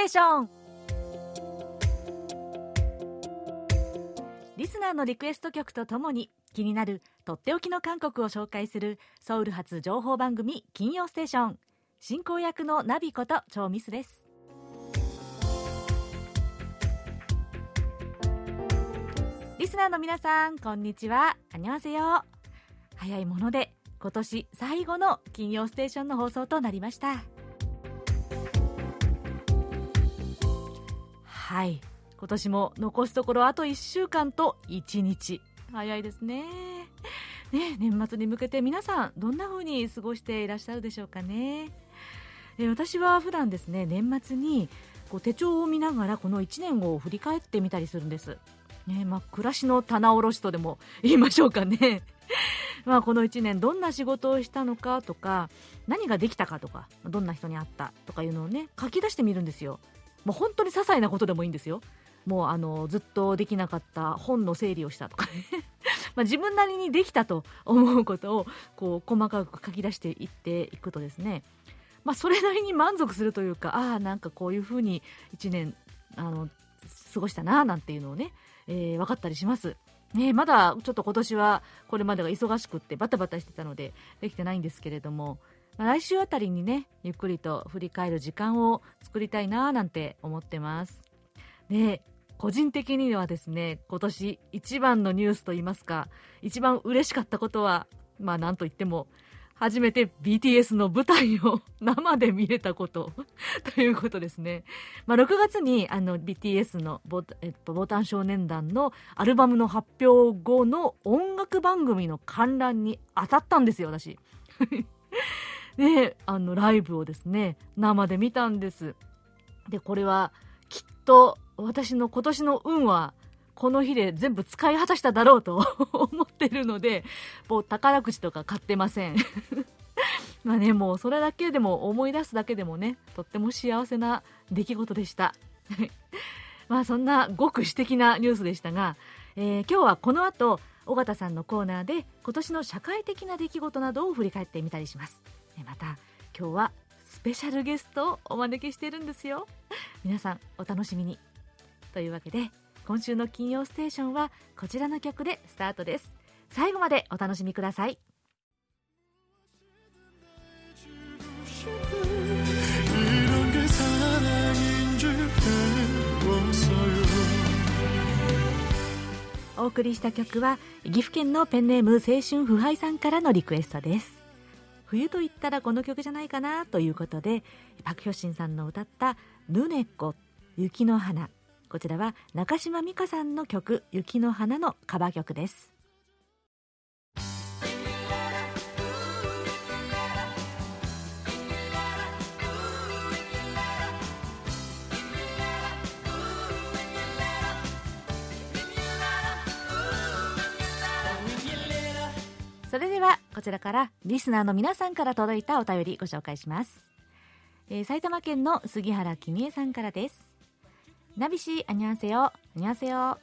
テーション。リスナーのリクエスト曲とともに気になるとっておきの韓国を紹介するソウル発情報番組金曜ステーション。進行役のナビこと超ミスです。リスナーの皆さんこんにちは。あにわせよ早いもので今年最後の金曜ステーションの放送となりました。はい。今年も残すところあと1週間と1日。早いですね。ね年末に向けて皆さんどんな風に過ごしていらっしゃるでしょうかね。え私は普段ですね年末にこう手帳を見ながらこの1年を振り返ってみたりするんです。ねまあ、暮らしの棚卸しとでも言いましょうかね。まあこの1年どんな仕事をしたのかとか何ができたかとかどんな人に会ったとかいうのをね書き出してみるんですよ。もう本当に些細なことでもいいんですよ。もうあのずっとできなかった本の整理をしたとか。ね まあ自分なりにできたと思うことをこう細かく書き出していっていくとですね。まあそれなりに満足するというかああなんかこういうふうに1年あの過ごしたななんていうのをねえー、分かったりします。ね、まだちょっと今年はこれまでが忙しくってバタバタしてたのでできてないんですけれども、まあ、来週あたりにねゆっくりと振り返る時間を作りたいななんて思ってますで個人的にはですね今年一番のニュースといいますか一番嬉しかったことはまあなんといっても初めて BTS の舞台を 生で見れたこと ということですね。まあ、6月にあの BTS のボ,、えっと、ボタン少年団のアルバムの発表後の音楽番組の観覧に当たったんですよ、私。で、あのライブをですね、生で見たんです。で、これはきっと私の今年の運はこの日で全部使い果たしただろうと 思ってるので、もう宝くじとか買ってません。まあね、もうそれだけでも思い出すだけでもね、とっても幸せな出来事でした。まあそんなごく私的なニュースでしたが、えー、今日はこの後、尾形さんのコーナーで今年の社会的な出来事などを振り返ってみたりします。また、今日はスペシャルゲストをお招きしているんですよ。皆さんお楽しみに。というわけで、今週の金曜ステーションはこちらの曲でスタートです最後までお楽しみくださいお送りした曲は岐阜県のペンネーム青春腐敗さんからのリクエストです冬と言ったらこの曲じゃないかなということでパク・ヒョシンさんの歌った「ヌネコ雪の花」こちらは中島美嘉さんの曲「雪の花」のカバー曲ですそれではこちらからリスナーの皆さんから届いたお便りご紹介します、えー、埼玉県の杉原君江さんからですナビシー、アニャンセヨ、アニャンセヨ。今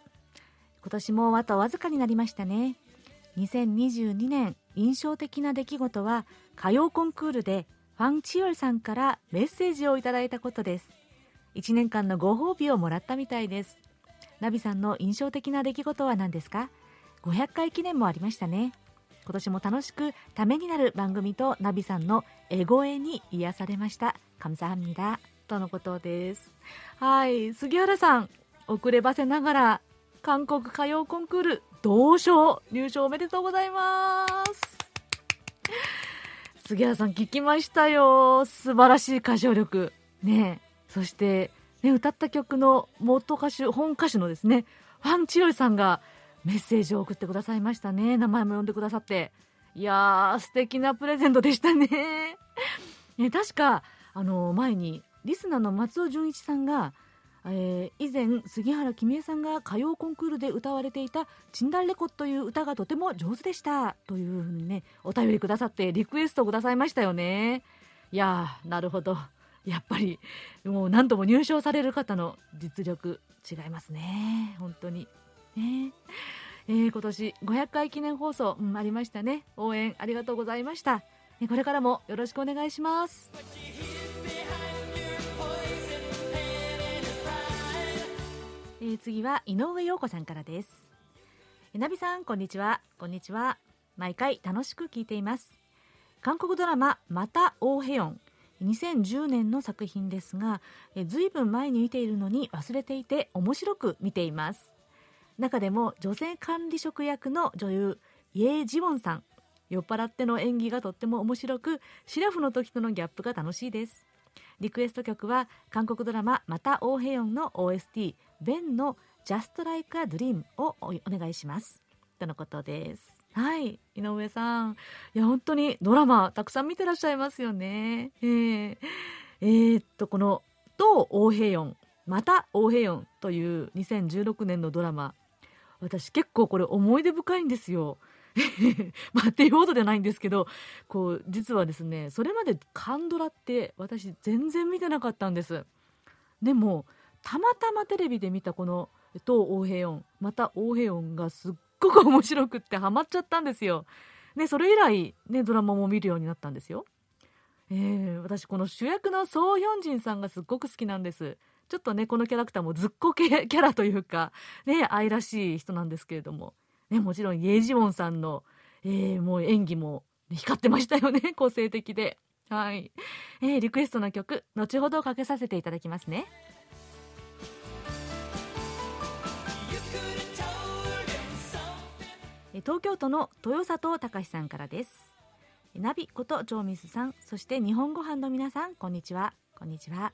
年もあとわずかになりましたね。2022年、印象的な出来事は、歌謡コンクールでファン・チヨルさんからメッセージをいただいたことです。1年間のご褒美をもらったみたいです。ナビさんの印象的な出来事は何ですか ?500 回記念もありましたね。今年も楽しくためになる番組とナビさんのエゴエに癒されました。감사합니다とのことです。はい、杉原さん、遅ればせながら、韓国歌謡コンクール、同賞、入賞おめでとうございます。杉原さん聞きましたよ。素晴らしい歌唱力。ねそして、ね、歌った曲の元歌手、本歌手のですね、ファン千代さんが メッセージを送ってくださいましたね。名前も呼んでくださって。いやー、素敵なプレゼントでしたね。ね確か、あの、前にリスナーの松尾純一さんが、えー、以前杉原君江さんが歌謡コンクールで歌われていた「チンダンレコ」という歌がとても上手でしたというふうにねお便りくださってリクエストくださいましたよねいやーなるほどやっぱりもう何度も入賞される方の実力違いますね本当にね。えー、今年500回記念放送、うん、ありましたね。応援ありがとうございました。これからもよろしくお願いします。えー、次は井上陽子さんからです。ナビさんこんにちは。こんにちは。毎回楽しく聞いています。韓国ドラマまたオーヘヨン2010年の作品ですがずいぶん前に見ているのに忘れていて面白く見ています。中でも女性管理職役の女優イェー・ジウォンさん酔っ払っての演技がとっても面白くシラフの時とのギャップが楽しいです。リクエスト曲は韓国ドラマ「またオーヘヨン」の OST「ベンの Just Like a Dream」をお願いします。とのことです。はい。井上さん。いや本当にドラマたくさん見てらっしゃいますよね。えー、えー、っとこの「とオーヘヨン」またオーヘヨンという2016年のドラマ私結構これ思い出深いんですよ。まあっていうほどじゃないんですけどこう実はですねそれまでカンドラって私全然見てなかったんです。でもたまたまテレビで見たこの「当オーヘヨン」またオーヘヨンがすっごく面白くってハマっちゃったんですよ。でそれ以来、ね、ドラマも見るようになったんですよ。えー、私この主役のソー・ヒョンジンさんがすっごく好きなんです。ちょっとねこのキャラクターもずっこけキャラというかね愛らしい人なんですけれども。ね、もちろんイェジウォンさんの、えー、もう演技も光ってましたよね 個性的で。はい、えー、リクエストの曲後ほどかけさせていただきますね。東京都の豊里隆さんからです。ナビことジョーミスさんそして日本ご飯の皆さんこんにちは。こんにちは。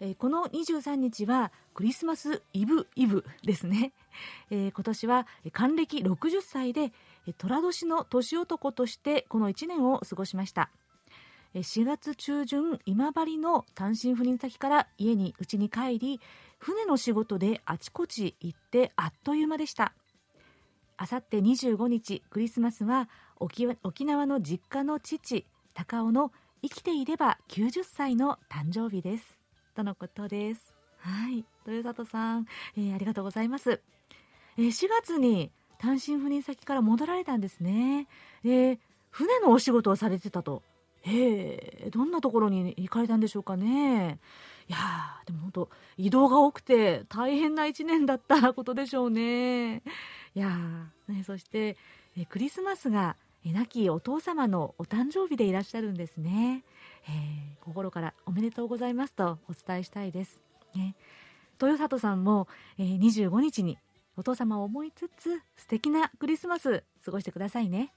えー、この23日はクリスマスイブイブですね、えー、今年は還暦60歳で寅年の年男としてこの1年を過ごしました。4月中旬今治の単身赴任先から家に家に帰り船の仕事であちこち行ってあっという間でした。あさって25日クリスマスは沖縄の実家の父高尾の生きていれば90歳の誕生日です。とのことです。はい。豊里さん、えー、ありがとうございます、えー、4月に単身赴任先から戻られたんですね。で船のお仕事をされてたと。へえどんなところに行かれたんでしょうかね。いやでも本当移動が多くて大変な1年だったことでしょうね。いやねそしてえクリスマスが亡きお父様のお誕生日でいらっしゃるんですね。えー、心からおめでとうございますとお伝えしたいです。ね、豊里さんも、えー、25日にお父様を思いつつ素敵なクリスマス過ごしてくださいね。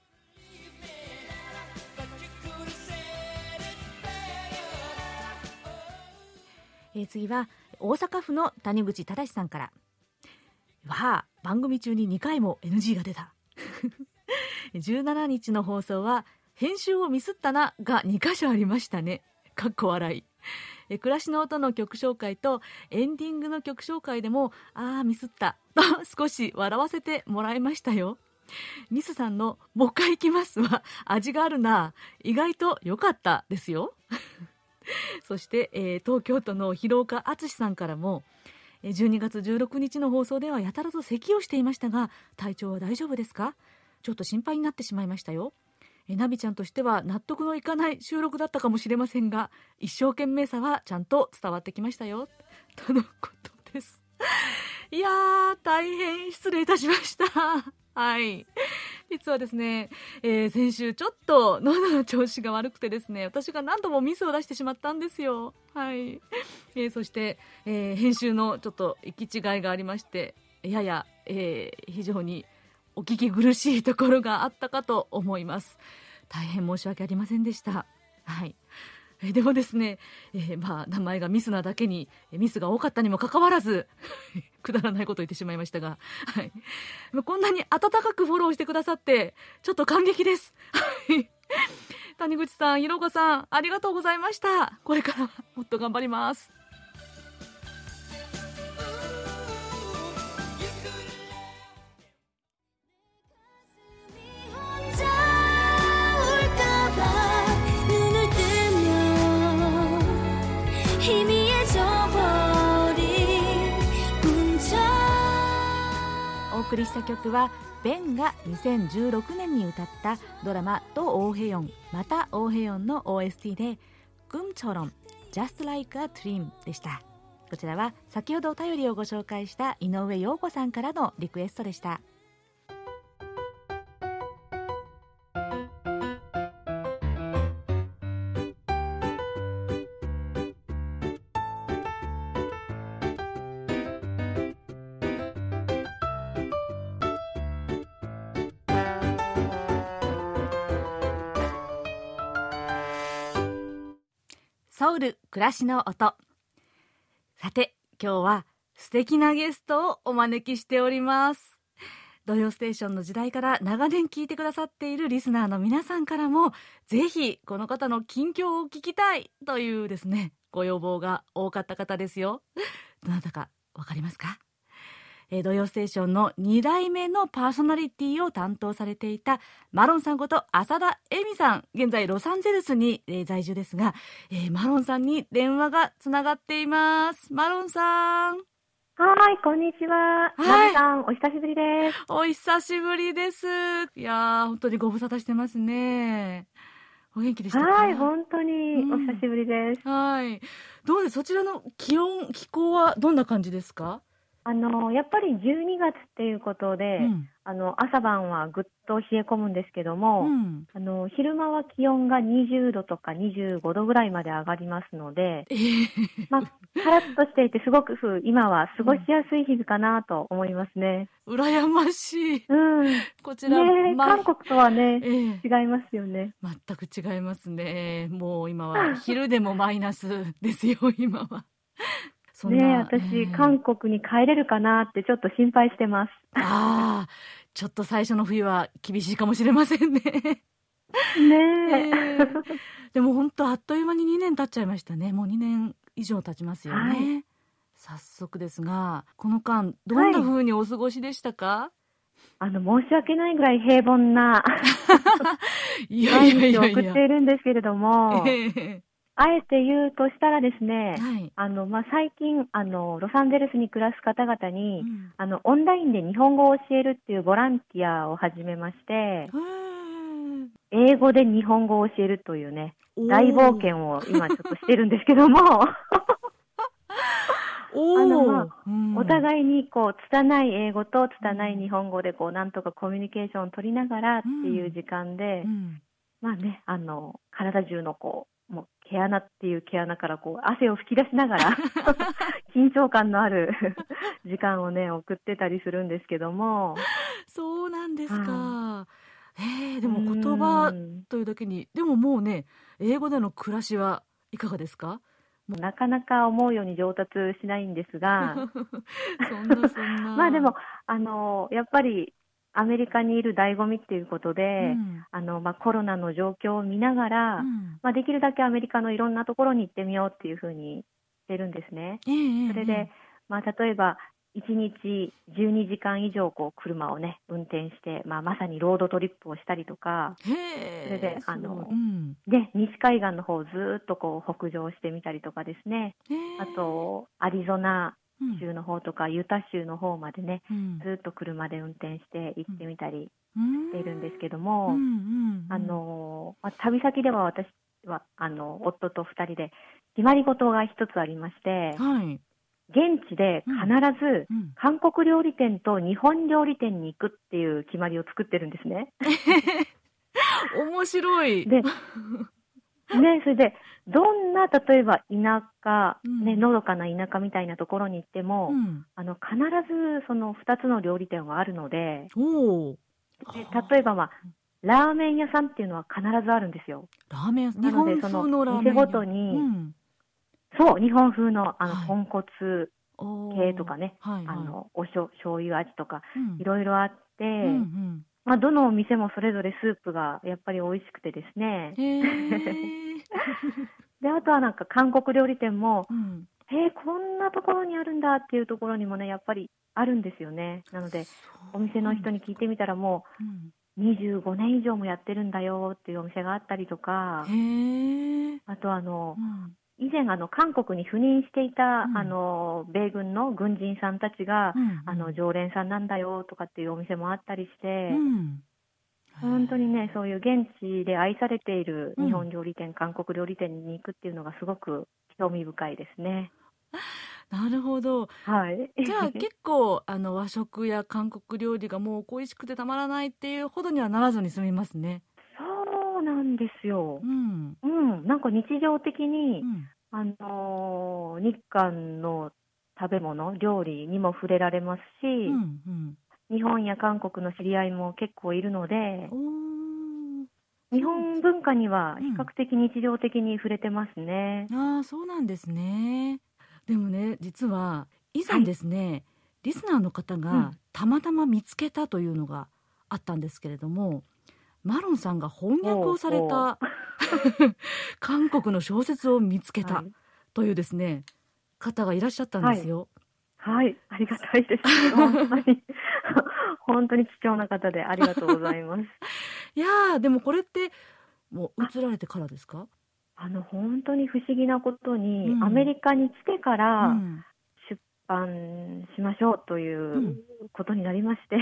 えー、次は大阪府の谷口忠さんからわあ番組中に2回も NG が出た 17日の放送は編集をミスったなが2箇所ありましたね。かっこ笑い。え暮らしの音の曲紹介とエンディングの曲紹介でも、ああ、ミスったと 少し笑わせてもらいましたよ。ミスさんのもう一回行きますは味があるな。意外と良かったですよ。そして、えー、東京都の広岡敦さんからも、12月16日の放送ではやたらと咳をしていましたが、体調は大丈夫ですか？ちょっと心配になってしまいましたよ。えナビちゃんとしては納得のいかない収録だったかもしれませんが一生懸命さはちゃんと伝わってきましたよ。とのことです。いやー大変失礼いたしました。はい。実はですね、えー、先週ちょっと喉の調子が悪くてですね私が何度もミスを出してしまったんですよ。はい、えー、そして、えー、編集のちょっと行き違いがありましてやや、えー、非常にお聞き苦しいところがあったかと思います。大変申し訳ありませんでした。はい。えでもですね、えー、まあ名前がミスなだけにミスが多かったにもかかわらず くだらないことを言ってしまいましたが、はい、こんなに温かくフォローしてくださってちょっと感激です。谷口さん、ひろこさんありがとうございました。これからもっと頑張ります。曲はベンが2016年に歌ったドラマ「とオーヘヨン」またオーヘヨンの OST で「グムチョロン Just Like a Dream」でした。こちらは先ほどお便りをご紹介した井上陽子さんからのリクエストでした。ソウル暮らしの音。さて今日は素敵なゲストをお招きしております。土曜ステーションの時代から長年聞いてくださっているリスナーの皆さんからもぜひこの方の近況を聞きたいというですねご要望が多かった方ですよ。どなたかわかりますか？えー、土曜ステーションの2代目のパーソナリティを担当されていたマロンさんこと浅田恵美さん現在ロサンゼルスに、えー、在住ですが、えー、マロンさんに電話がつながっていますマロンさんはい、こんにちは。はい、さん、お久しぶりです。お久しぶりです。いや本当にご無沙汰してますね。お元気でしたはい、本当にお久しぶりです。うん、はい。どうです？そちらの気温、気候はどんな感じですか？あのやっぱり12月っていうことで、うん、あの朝晩はぐっと冷え込むんですけども、うん、あの昼間は気温が20度とか25度ぐらいまで上がりますので、えー、まあ、カラッとしていて、すごく今は過ごしやすい日々かなと思いますね。羨ましい。うん。こちら、ね、韓国とはね、えー、違いますよね。全く違いますね。もう今は昼でもマイナスですよ、今は。ね私、えー、韓国に帰れるかなってちょっと心配してます。ああ、ちょっと最初の冬は厳しいかもしれませんね。ねえ。ー、でも本当あっという間に2年経っちゃいましたね。もう2年以上経ちますよね。はい、早速ですが、この間、どんな風にお過ごしでしたか、はい。あの、申し訳ないぐらい平凡な いやいやいやいや。送っているんですけれども、えー、あえて言うとしたらですね、はい、あの、まあ、最近、あの、ロサンゼルスに暮らす方々に、うん、あの、オンラインで日本語を教えるっていうボランティアを始めまして、英語で日本語を教えるというね、大冒険を今ちょっとしてるんですけども、あの、まあ、うん、お互いにこう、拙い英語と拙い日本語でこう、なんとかコミュニケーションを取りながらっていう時間で、うんうん、まあね、あの、体中のこう、もう毛穴っていう毛穴からこう汗を吹き出しながら 緊張感のある 時間をね送ってたりするんですけども。そうなんですか、えー、でも言葉というだけにでももうね英語での暮らしはいかがですか？なかなか思うように上達しないんですが。まあでもあのやっぱりアメリカにいる醍醐味っていうことで、うん、あのまあ、コロナの状況を見ながら、うん、まあ、できるだけアメリカのいろんなところに行ってみようっていうふうにしてるんですね。えー、それで、まあ、例えば1日12時間以上こう車をね運転して、まあ、まさにロードトリップをしたりとかそれであの、う。ん、で西海岸の方をずっとこう北上してみたりとかですね。あとアリゾナ州の方とか、ユタ州の方までね、ずっと車で運転して行ってみたりしているんですけども、あの、まあ、旅先では私は、あの、夫と2人で決まり事が一つありまして、はい、現地で必ず韓国料理店と日本料理店に行くっていう決まりを作ってるんですね。面白い。で、ね、それで、どんな、例えば田舎、ね、のどかな田舎みたいなところに行っても、うん、あの、必ずその2つの料理店があるので、で例えば、まあ、ラーメン屋さんっていうのは必ずあるんですよ。ラーメン屋さんなので、その店ごとに、うん、そう、日本風の、あの、豚骨系とかね、はいはい、あの、おしょ醤油味とか、いろいろあって、うんうんまあ、どのお店もそれぞれスープがやっぱり美味しくてですね。で、あとはなんか韓国料理店も、うん、えー、こんなところにあるんだっていうところにもね、やっぱりあるんですよね。なので、お店の人に聞いてみたらもう、25年以上もやってるんだよっていうお店があったりとか、あとあの、うん以前あの韓国に赴任していた、うん、あの米軍の軍人さんたちが、うん、あの常連さんなんだよとかっていうお店もあったりして、うん、本当にねそういう現地で愛されている日本料理店、韓国料理店に行くっていうのがすごく興味深いですね。なるほど。はい。じゃあ結構あの和食や韓国料理がもう恋しくてたまらないっていうほどにはならずに済みますね。なんですよ。うん。うん。なんか日常的に、うん、あの日韓の食べ物、料理にも触れられますし、うんうん、日本や韓国の知り合いも結構いるので、日本文化には比較的日常的に触れてますね。うん、ああ、そうなんですね。でもね、実は以前ですね、はい、リスナーの方がたまたま見つけたというのがあったんですけれども、マロンさんが翻訳をされた 韓国の小説を見つけたというですね、はい、方がいらっしゃったんですよ。はい、はい、ありがたいです。本当に。本当に貴重な方でありがとうございます。いやでもこれってもう移られてからですか？あの本当に不思議なことに、うん、アメリカに来てから出版しましょうということになりまして、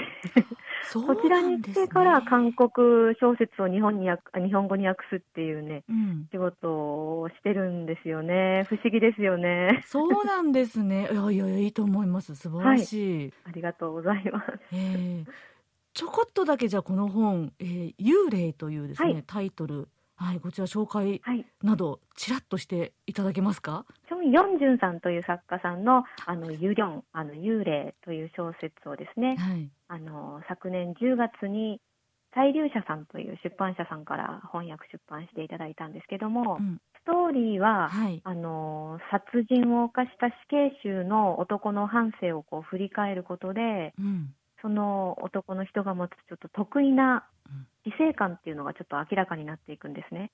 うん、こちらに来てから韓国小説を日本に日本語に訳すっていうね、うん、仕事をしてるんですよね。不思議ですよね。そうなんですね。いやいやいいと思います。素晴らしい。はい、ありがとうございます。えーちょこっとだけじゃこの本、えー、幽霊というですね、はい、タイトル、はい、こちら紹介など、ちらっとしていただけますか？チョン・ヨンジュンさんという作家さんの、あの、ユリョン、あの、幽霊という小説をですね、はい、あの、昨年10月に、大流社さんという出版社さんから翻訳出版していただいたんですけども、うん、ストーリーは、はい、あの殺人を犯した死刑囚の男の半生をこう振り返ることで、うん、その男の人が持つちょっと得意な理性感っていうのがちょっと明らかになっていくんですね。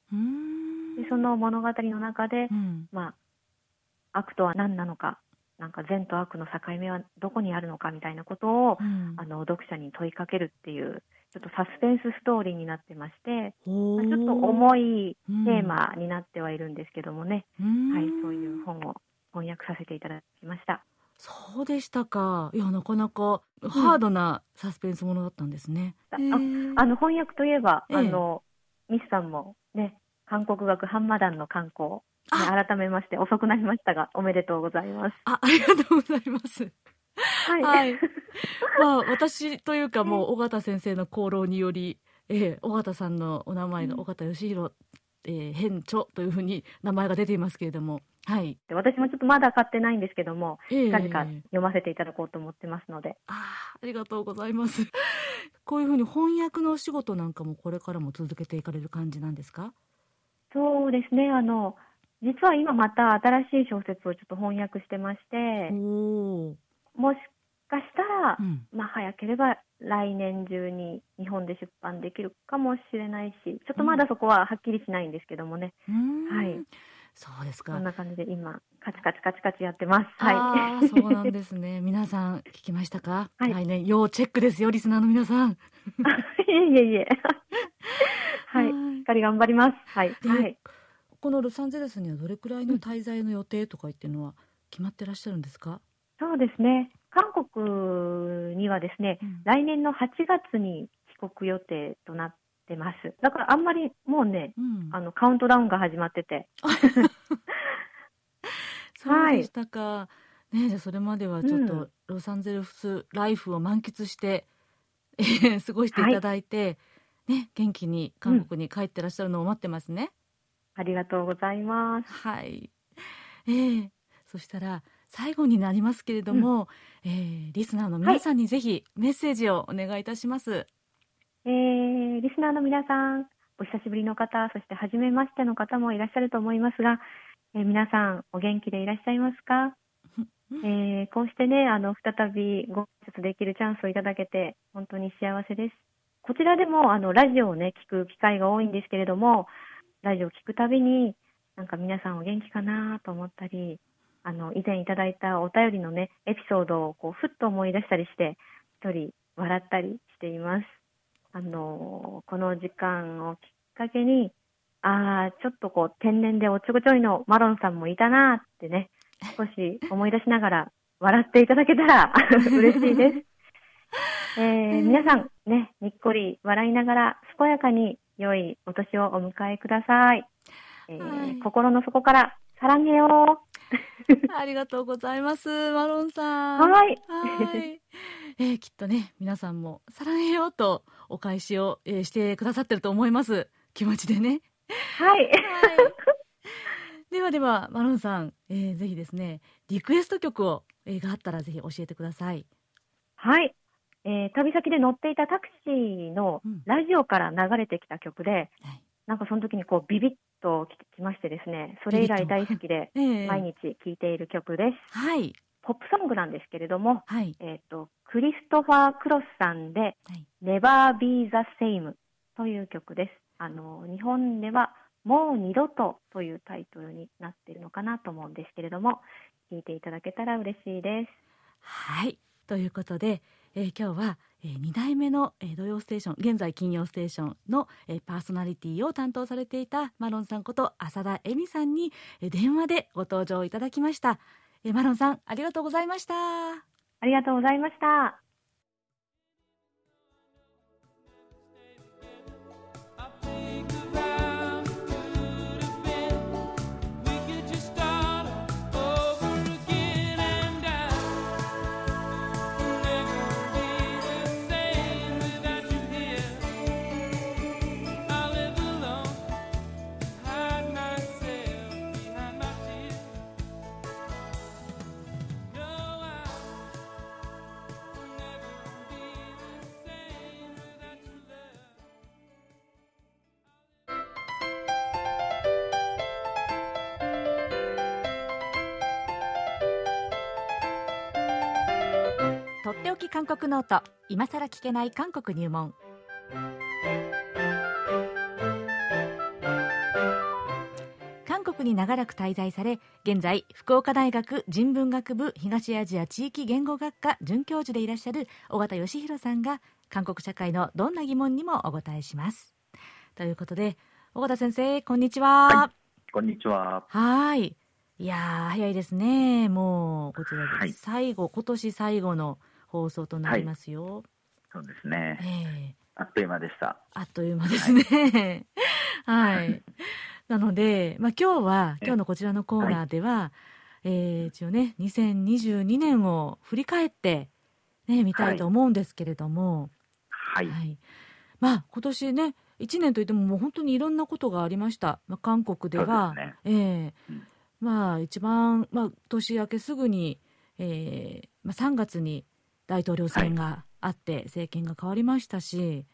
でその物語の中で、うん、まあ、悪とは何なのか、なんか善と悪の境目はどこにあるのかみたいなことを、うん、あの読者に問いかけるっていうちょっとサスペンスストーリーになってまして、まあ、ちょっと重いテーマになってはいるんですけどもね、うん、はい、そういう本を翻訳させていただきました。そうでしたか。いや、なかなかハードなサスペンスものだったんですね。うん、ああの、翻訳といえば、えー、あの、ミスさんもね、韓国学ハンマダンの観光、ね、改めまして遅くなりましたが、おめでとうございます。あ、ありがとうございます。はい。はい、まあ、私というかもう、尾形先生の功労により、えー、尾形さんのお名前が尾形義弘、えー、編著というふうに名前が出ていますけれども、はい、私もちょっとまだ買ってないんですけども、えー、近々読ませていただこうと思ってますので。あありがとうございます。こういうふうに翻訳のお仕事なんかもこれからも続けていかれる感じなんですか？そうですね。あの、実は今また新しい小説をちょっと翻訳してまして、もしかしたら、うん、まあ早ければ来年中に日本で出版できるかもしれないし、ちょっとまだそこははっきりしないんですけどもね。はい。そうですか。こんな感じで今、カチカチカチカチやってます。はい。そうなんですね。皆さん、聞きましたか、はい、来年、要チェックですよ、リスナーの皆さん。いえいえいえ。はい。しっかり頑張ります。はい。はい。このロサンゼルスにはどれくらいの滞在の予定とかっていうのは決まってらっしゃるんですか、そうですね。韓国にはですね、うん、来年の8月に帰国予定となっってます。だからあんまりもうね、うん、あのカウントダウンが始まってて。そうでしたか。はい、ねじゃそれまではちょっとロサンゼルスライフを満喫して、うん、過ごしていただいて、はい、ね元気に韓国に帰ってらっしゃるのを待ってますね。ありがとうございます。はい。えー、そしたら最後になりますけれども、うん、えー、リスナーの皆さんにぜひメッセージをお願いいたします。えー、リスナーの皆さん、お久しぶりの方、そして初めましての方もいらっしゃると思いますが、えー、皆さん、お元気でいらっしゃいますか？えー、こうしてね、あの、再びご挨拶できるチャンスをいただけて、本当に幸せです。こちらでも、あの、ラジオをね、聞く機会が多いんですけれども、ラジオを聞くたびに、なんか皆さんお元気かなと思ったり、あの、以前いただいたお便りのね、エピソードをこう、ふっと思い出したりして、一人笑ったりしています。あの、この時間をきっかけに、ああ、ちょっとこう、天然でおっちょこちょいのマロンさんもいたなってね、少し思い出しながら笑っていただけたら 嬉しいです。えー、皆さんね、にっこり笑いながら健やかに良いお年をお迎えください。えーはい、心の底からサランゲをありがとうございます、マロンさん。はい。はいえー、きっとね、皆さんも、さらげようとお返しを、えー、してくださってると思います。気持ちでね。はい。はい、ではでは、マロンさん、えー、ぜひですね、リクエスト曲を、えー、があったらぜひ教えてください。はい。えー、旅先で乗っていたタクシーのラジオから流れてきた曲で、うんはい、なんかその時にこうビビッときましてですね、それ以来大好きで毎日聴いている曲です。はい。ポップソングなんですけれども、はい、えっ、ー、と、クリストファー・クロスさんで、はい、Never Be the Same という曲です。あの、日本ではもう二度とというタイトルになっているのかなと思うんですけれども、聞いていただけたら嬉しいです。はい。ということで、えー、今日は、えー、2代目の、えー、土曜ステーション現在金曜ステーションの、えー、パーソナリティを担当されていたマロンさんこと浅田恵美さんに、えー、電話でご登場いただきました、えー、マロンさんありがとうございました。ありがとうございました。っておき韓国ノート。今さら聞けない韓国入門。韓国に長らく滞在され現在福岡大学人文学部東アジア地域言語学科准教授でいらっしゃる尾形義弘さんが韓国社会のどんな疑問にもお答えします。ということで尾形先生こんにちは、はい、こんにちは。はい。いや早いですね。もうこちらで最後、はい、今年最後の放送となりますよ。はい、そうですね、えー、あっという間でした。あっという間ですね。はい。はい、なので、まあ、今日は、今日のこちらのコーナーでは、はい、えー、一応ね、2022年を振り返って、ね、見たいと思うんですけれども、はい。はい、まあ、今年ね、1年といってももう本当にいろんなことがありました。まあ、韓国では、ね、ええ。ーうん、まあ、一番、まあ、年明けすぐに、えーまあ、3月に大統領選があって、政権が変わりましたし、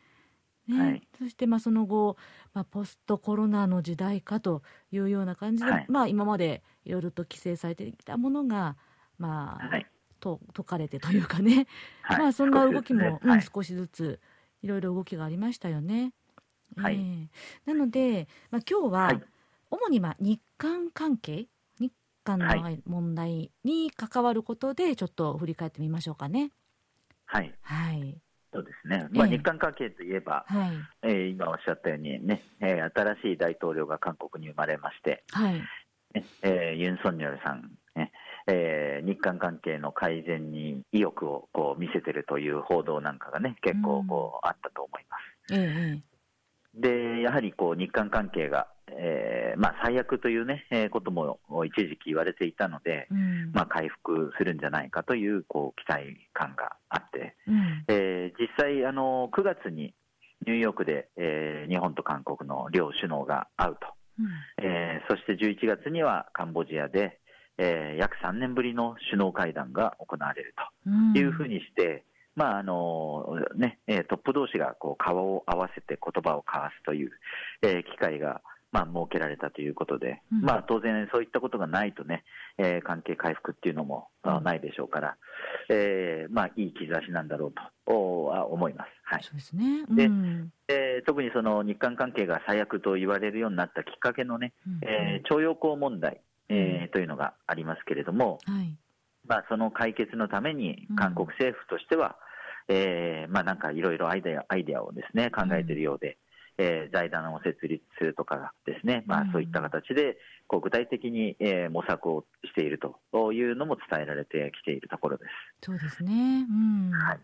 ね、はい、そしてまあその後、まあ、ポストコロナの時代かというような感じで、はい、まあ、今までいろいろと規制されてきたものが、まあ、はい、と解かれてというかね、まあ、そんな動きも、ね、うん、少しずついろいろ動きがありましたよね。はい、えー、なので、まあ、今日は、主にまあ日韓関係日韓の問題に関わることでちょっと振り返ってみましょうかね。はい。はい。そうですね、まあ、日韓関係といえば、はい、えー、今おっしゃったようにね、えー、新しい大統領が韓国に生まれまして、はいねえー、ユン・ソンニョルさん、ねえー、日韓関係の改善に意欲をこう見せてるという報道なんかがね、結構こう、あったと思います。えでやはりこう日韓関係が、えーまあ、最悪というね、えー、ことも一時期言われていたので、うん、まあ、回復するんじゃないかというこう期待感があって、うん、えー、実際あの、9月にニューヨークで、えー、日本と韓国の両首脳が会うと、うん、えー、そして11月にはカンボジアで、えー、約3年ぶりの首脳会談が行われるというふうにして、まああのね、トップ同士がこう顔を合わせて言葉を交わすという、えー、機会が、まあ、設けられたということで、うん、まあ、当然、そういったことがないとね、えー、関係回復っていうのも、ないでしょうから、えーまあ、いい兆しなんだろうとは思います。はい、そうですね、でえー、特にその日韓関係が最悪と言われるようになったきっかけのね、うん、えー、徴用工問題、えー、というのがありますけれども、はい。まあ、その解決のために韓国政府としては、えー、まあなんかいろいろアイデア、アイデアをですね、考えているようで、うん、えー、財団を設立するとかですね、まあそういった形で、こう具体的に、えー、模索をしているというのも伝えられてきているところです。そうですね。うん。はい。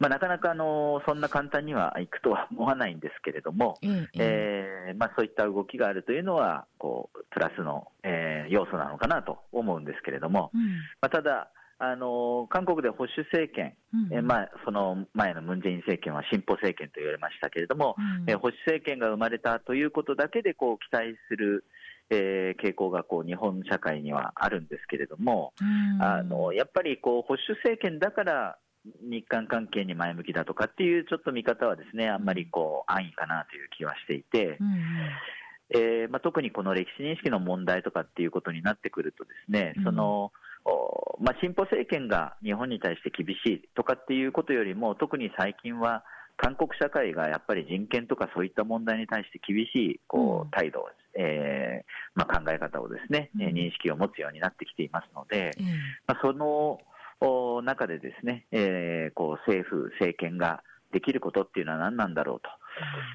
まあ、なかなかあのそんな簡単にはいくとは思わないんですけれども、ええー、まあ、そういった動きがあるというのはこうプラスの、えー、要素なのかなと思うんですけれども、うん、まあ、ただ、あの韓国で保守政権、うん、えまあ、その前のムン・ジェイン政権は進歩政権と言われましたけれども、うん、え保守政権が生まれたということだけでこう期待する、えー、傾向がこう日本社会にはあるんですけれども、うん、あのやっぱりこう保守政権だから日韓関係に前向きだとかっていうちょっと見方はですねあんまりこう安易かなという気はしていて、うん、えー、まあ、特にこの歴史認識の問題とかっていうことになってくるとですね、そのまあ、進歩政権が日本に対して厳しいとかっていうことよりも特に最近は韓国社会がやっぱり人権とかそういった問題に対して厳しいこう態度、うん、えー、まあ、考え方をですね、うん、認識を持つようになってきていますので、うん、まあ、その中でですね、えー、こう政府、政権ができることっていうのは何なんだろうと。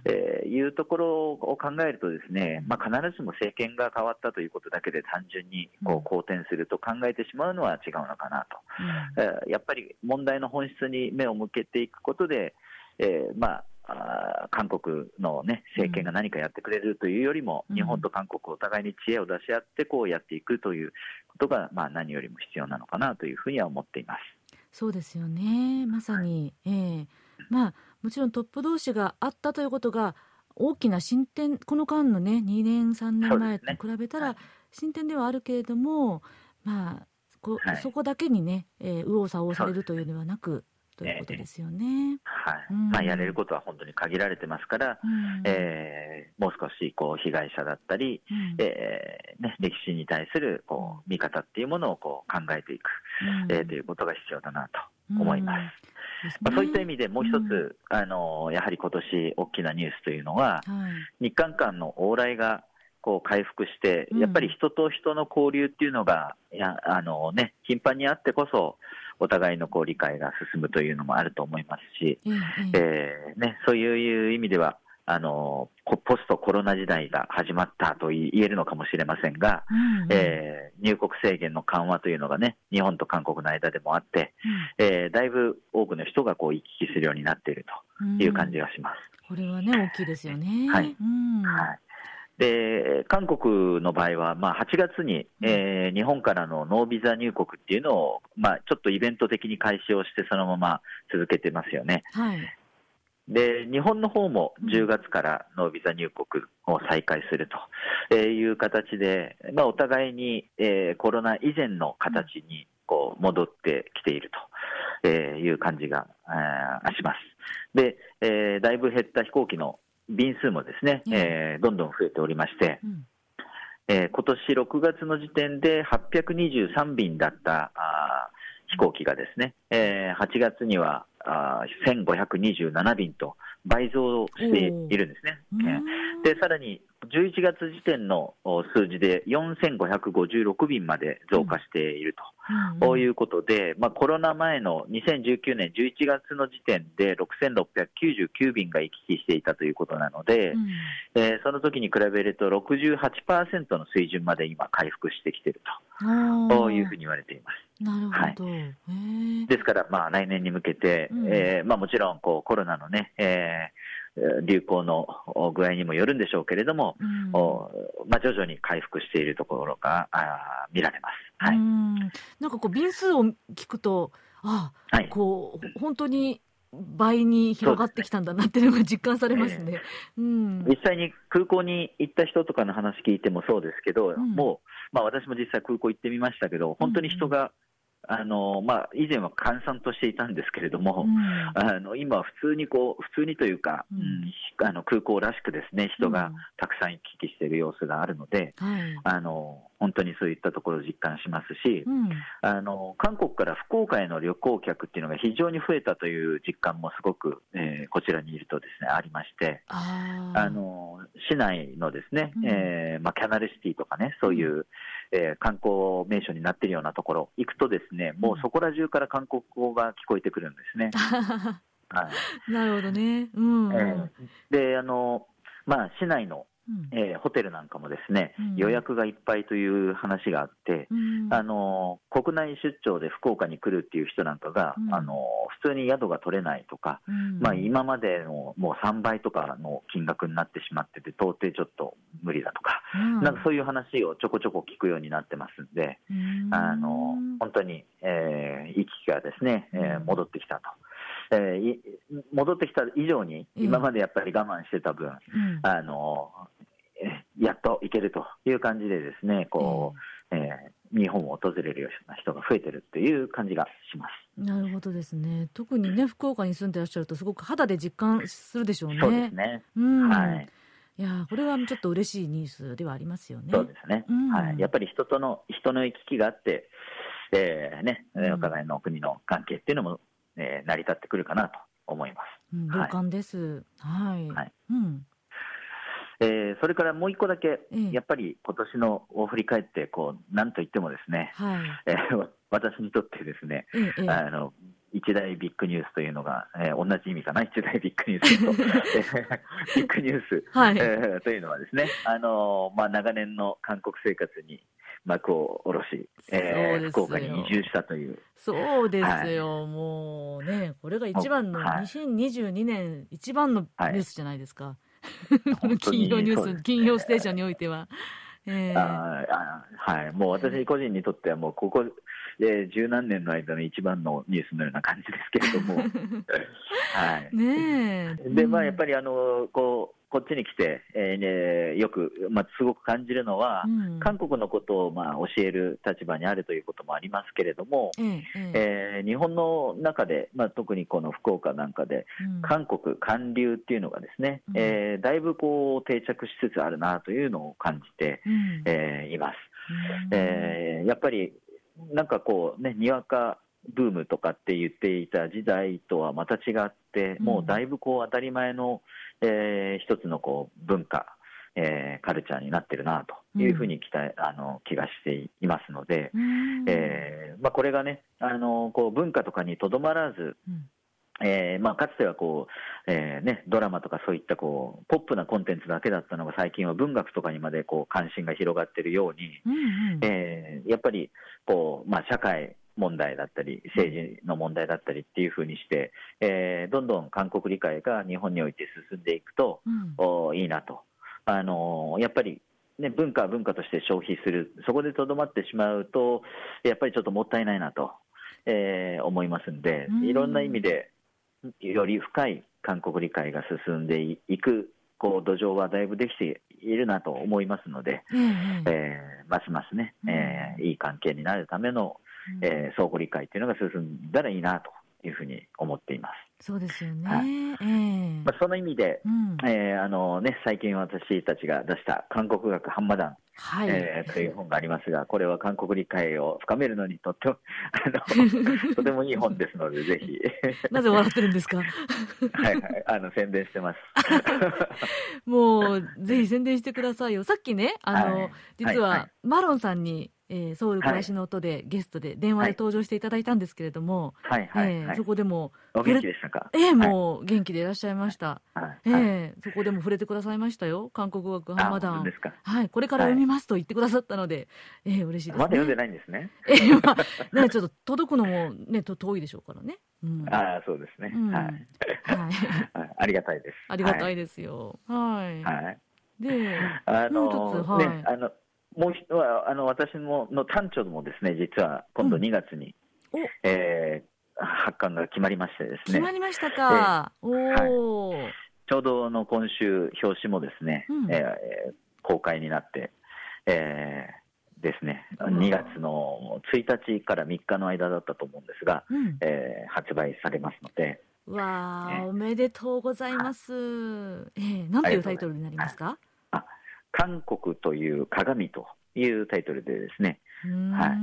えー、いうところを考えるとですね、まあ、必ずしも政権が変わったということだけで単純にこう好転すると考えてしまうのは違うのかなと、うん、えー、やっぱり問題の本質に目を向けていくことで、えー、まああ韓国の、ね、政権が何かやってくれるというよりも、うん、日本と韓国お互いに知恵を出し合ってこうやっていくということが、まあ、何よりも必要なのかなというふうには思っています。そうですよね、まさに、はい、えー、まあ、もちろんトップ同士があったということが大きな進展、この間のね2年、3年前と比べたら進展ではあるけれども、まあこ、はい、そこだけにね、えー、右往左往されるというのではなく、ということですよね。はい、うん、まあ、やれることは本当に限られてますから、うん、えー、もう少しこう被害者だったり、うん、えー、ね、歴史に対するこう見方っていうものをこう考えていく、うん、えー、ということが必要だなと思います。まあ、そういった意味でもう一つ、あのやはり今年大きなニュースというのは、はい、日韓間の往来がこう回復して、やっぱり人と人の交流っていうのが、やあのね、頻繁にあってこそ、お互いのこう理解が進むというのもあると思いますし、うんうん、えー、ね、そういう意味では、あのポストコロナ時代が始まったと言えるのかもしれませんが、うんうん、えー、入国制限の緩和というのがね、日本と韓国の間でもあって、うん、えー、だいぶ多くの人がこう行き来するようになっているという感じがします。うん、これはね、大きいですよね。はい。うん、はいで韓国の場合は、まあ、8月に、えー、日本からのノービザ入国っていうのを、まあ、ちょっとイベント的に開始をして、そのまま続けてますよね。はい、で日本の方も10月からノービザ入国を再開するという形で、まあ、お互いに、えー、コロナ以前の形にこう戻ってきているという感じが、えー、します。で、えー、だいぶ減った飛行機の便数もですね、えー、どんどん増えておりまして、うん、えー、今年6月の時点で823便だったあ飛行機がですね、えー、8月にはあ1527便と倍増しているんですね。でさらに11月時点の数字で4556便まで増加していると、いうことで、まあ、コロナ前の2019年11月の時点で6699便が行き来していたということなので、うん、えー、その時に比べると68%の水準まで今回復してきていると。いうふうに言われています。なるほど、はい、ですから、まあ、来年に向けて、うん、えー、まあ、もちろんこうコロナのね、えー流行の具合にもよるんでしょうけれども、うん、まあ、徐々に回復しているところがあ見られます。はい、なんかこう便数を聞くと、ああ、はい、こう本当に倍に広がってきたんだなっていうのが実感されますね、えー、うん、実際に空港に行った人とかの話聞いてもそうですけど、うん、もう、まあ、私も実際空港行ってみましたけど、本当に人があのまあ、以前は閑散としていたんですけれども、うん、あの今は普通にこう、普通にというか、うん、あの空港らしくですね、人がたくさん行き来している様子があるので、うん、あの本当にそういったところを実感しますし、あの韓国から福岡への旅行客っていうのが非常に増えたという実感もすごく、えー、こちらにいるとですね、ありまして、あの市内のですね、えーまあ、キャナルシティとかね、そういう、えー、観光名所になっているようなところ、行くとですね、もうそこら中から韓国語が聞こえてくるんですね。はい、なるほどね。うん、えー、で、あの、まあ、市内のえー、ホテルなんかもですね、うん、予約がいっぱいという話があって、うん、あの国内出張で福岡に来るっていう人なんかが、うん、あの普通に宿が取れないとか、まあ、今までのもう3倍とかの金額になってしまってて、到底ちょっと無理だとか、なんかそういう話をちょこちょこ聞くようになってますんで、あの本当に、えー、行き来がですね、えー、戻ってきたと。えー、戻ってきた以上に、今までやっぱり我慢してた分、あのやっと行けるという感じでですね、こう、えー、日本を訪れるような人が増えてるっていう感じがします。なるほどですね。特にね、福岡に住んでらっしゃると、すごく肌で実感するでしょうね。そうですね。うん、はい。いやこれはちょっと嬉しいニュースではありますよね。そうですね。うん、はい。やっぱり人との人の行き来があって、えー、ね、お互いの国の関係っていうのも、えー、成り立ってくるかなと思います。うん、同感です。はい。はい。うん。えー、それからもう一個だけ、やっぱり今年のを振り返って、こうなんといってもですね、はいえー、私にとってですね、ええ、あの一大ビッグニュースというのが、えー、同じ意味かな、一大 ビッグニュースと、ビッグニュース、はいえー、というのはですね、あのまあ、長年の韓国生活に幕を下ろし、えー、福岡に移住したという。そうですよ、はい、もうね、これが一番の、はい、2022年一番のニュースじゃないですか。はい。金曜ニュース、ね、金曜ステーションにおいては。えー、あはい、もう私個人にとっては、もうここ、えー、十何年の間の一番のニュースのような感じですけれども、はい、ねで、まあ、やっぱりあのこうこっちに来て、えー、ね、よく、まあ、すごく感じるのは、うん、韓国のことを、まあ、教える立場にあるということもありますけれども、うん、えー、日本の中で、まあ、特にこの福岡なんかで、うん、韓国、韓流っていうのがですね、うん、えー、だいぶこう定着しつつあるなというのを感じて、うん、えー、います。えー、やっぱりなんかこうね、にわかブームとかって言っていた時代とはまた違って、もうだいぶこう当たり前の、えー、一つのこう文化、えー、カルチャーになってるなというふうに期待、うん、あの気がしていますので、うん、えー、まあ、これがねあのこう文化とかにとどまらず、うん。えーまあ、かつてはこう、えーね、ドラマとかそういったこうポップなコンテンツだけだったのが最近は文学とかにまでこう関心が広がっているように、うんうん、えー、やっぱりこう、まあ、社会問題だったり、政治の問題だったりっていうふうにして、えー、どんどん韓国理解が日本において進んでいくと、うん、おいいなと。あのー、やっぱりね、文化は文化として消費する、そこでとどまってしまうと、やっぱりちょっともったいないなと、えー、思いますんで、いろんな意味で、より深い韓国理解が進んでいくこう土壌はだいぶできているなと思いますので、うん、えー、ますますね、えー、いい関係になるためのえー、相互理解というのが進んだらいいなというふうに思っています。そうですよね。はい、えー、まあ、その意味で、うん、えー、あのね、最近私たちが出した韓国学ハンマダン、はい、えー、という本がありますが、これは韓国理解を深めるのにとっても、あの とてもいい本ですので、ぜひ。なぜ笑ってるんですか？はいはい、あの宣伝してます。もう、ぜひ宣伝してくださいよ。さっきね、あの、はい、実は、マロンさんに、えー、ソウル暮らしの音でゲストで電話で登場していただいたんですけれども、はいはいえー、そこでもお元気でしたか？えー、もう元気でいらっしゃいました、はい、えー、そこでも触れてくださいましたよ。韓国語ハマダンはい、これから読みますと言ってくださったので、はい、えー、嬉しいです、ね、まだ読んでないんですね。えー、まあ、ね、ちょっと届くのもねと遠いでしょうからね、うん、ああそうですね、うん、はい、はい、ありがたいです。ありがたいですよ。はい、はい、であの、はい、ねあのもう一はあの私もの短調もですね実は今度2月に、うん、えー、発刊が決まりましてですね。決まりましたか、えー、おはい、ちょうどの今週表紙もですね、うん、えー、公開になって、えー、ですね、2月の1日から3日の間だったと思うんですが、うん、えー、発売されますので。わあ、おめでとうございます。えー、なんていうタイトルになりますか？韓国という鏡というタイトルでですね、はい。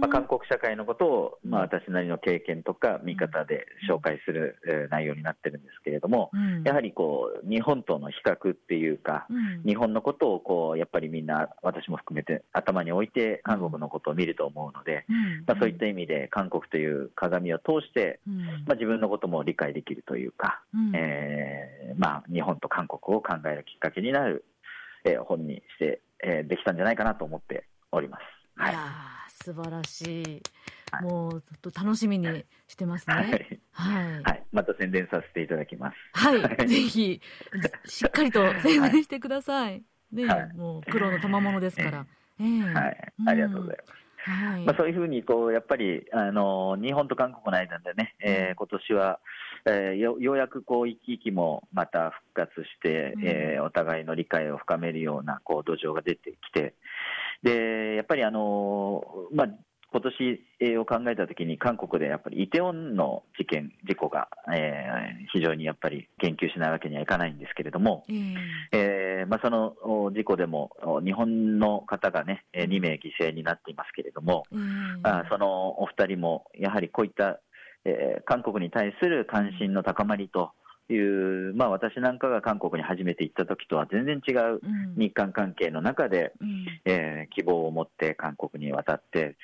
まあ、韓国社会のことを、まあ、私なりの経験とか見方で紹介する、えー、内容になってるんですけれども、うん、やはりこう日本との比較っていうか、うん、日本のことをこうやっぱりみんな私も含めて頭に置いて韓国のことを見ると思うので、うん、まあ、そういった意味で韓国という鏡を通して、まあ、自分のことも理解できるというか、えー、まあ、日本と韓国を考えるきっかけになるえー、本にして、えー、できたんじゃないかなと思っております。はい、素晴らしい。はい、もうちょっと楽しみにしてますね。はい。はい。はい、また宣伝させていただきます。はい。ぜひ、しっかりと宣伝してください。ね、はい、もうプロの賜物ですから。えー、はい。ありがとうございます。はい、まあ、そういうふうにこうやっぱりあの日本と韓国の間でね、えー、今年は、えー、よようやくこう行き来もまた復活して、うん、えー、お互いの理解を深めるようなこう土壌が出てきて、でやっぱりあの、まあ、今年を考えたときに、韓国でやっぱりイテウォンの事件、事故が、えー、非常にやっぱり言及しないわけにはいかないんですけれども、うん、えー、まあ、その事故でも日本の方がね、2名犠牲になっていますけれども、うん、あそのお二人もやはりこういった、えー、韓国に対する関心の高まりと、いう、まあ、私なんかが韓国に初めて行った時とは全然違う日韓関係の中で、うん、えー、希望を持って韓国に渡って、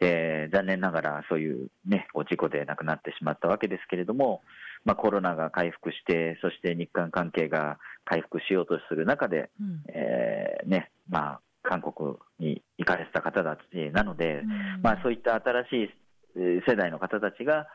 えー、残念ながらそういう、ね、事故で亡くなってしまったわけですけれども、まあ、コロナが回復して、そして日韓関係が回復しようとする中で、うん、えー、ねまあ、韓国に行かれてた方たちなので、うん、まあ、そういった新しい世代の方たちが、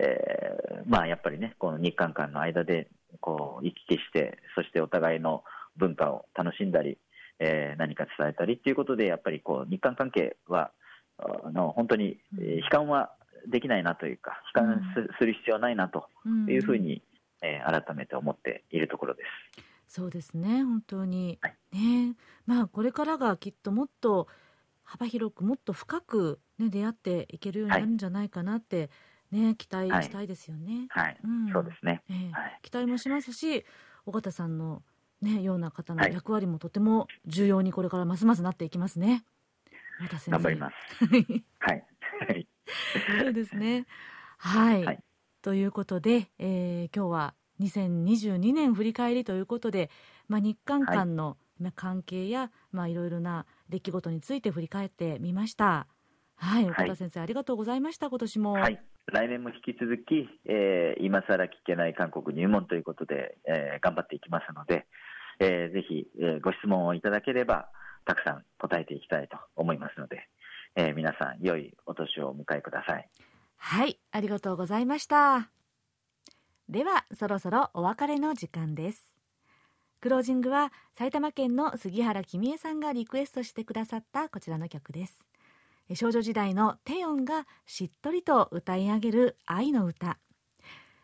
えー、まあやっぱりね、この日韓間の間でこう行き来して、そしてお互いの文化を楽しんだり、えー、何か伝えたりということで、やっぱりこう日韓関係は、あの本当に、えー、悲観はできないなというか、悲観す,、る必要はないなというふうに、えー、改めて思っているところです。そうですね、本当に、はい、ね、まあこれからがきっともっと幅広くもっと深く、ね、出会っていけるようになるんじゃないかなって、はいね、期待したいですよね。はい、うん、そうですね、えーはい、期待もしますし、尾形さんの、ね、ような方の役割もとても重要にこれからますますなっていきますね。頑張ります。はい。そうですね。はい。はい、ということで、えー、今日は2022年振り返りということで、まあ、日韓間の関係や、まあ、いろいろな出来事について振り返ってみました。はい、岡田先生、はい、ありがとうございました。今年も。はい。来年も引き続き、えー、今更聞けない韓国入門ということで、えー、頑張っていきますので、えー、ぜひ、えー、ご質問をいただければ、たくさん答えていきたいと思いますので、えー、皆さん、良いお年をお迎えください。はい、ありがとうございました。では、そろそろお別れの時間です。クロージングは埼玉県の杉原君恵さんがリクエストしてくださったこちらの曲です。少女時代のテヨンがしっとりと歌い上げる愛の歌。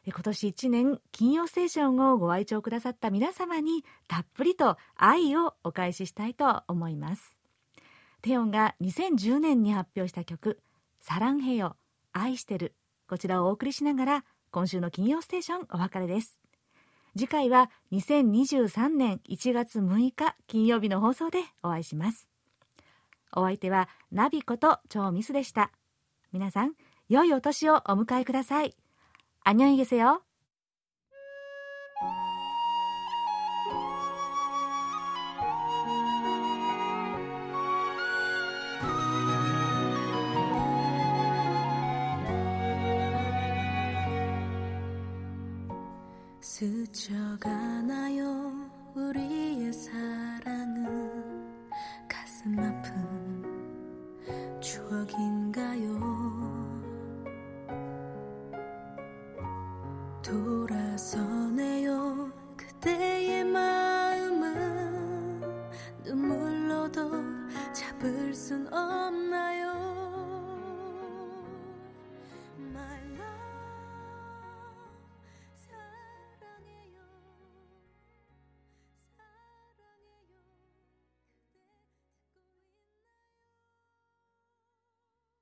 今年1年金曜ステーションをご愛聴くださった皆様にたっぷりと愛をお返ししたいと思います。テヨンが2010年に発表した曲「サランヘヨ愛してる」こちらをお送りしながら今週の金曜ステーションお別れです。次回は2023年1月6日金曜日の放送でお会いします。お相手はナビこと超ミスでした。皆さん、良いお年をお迎えください。あにょいげせよ。스쳐가나요우리의사랑은 가슴 아픈 추억인가요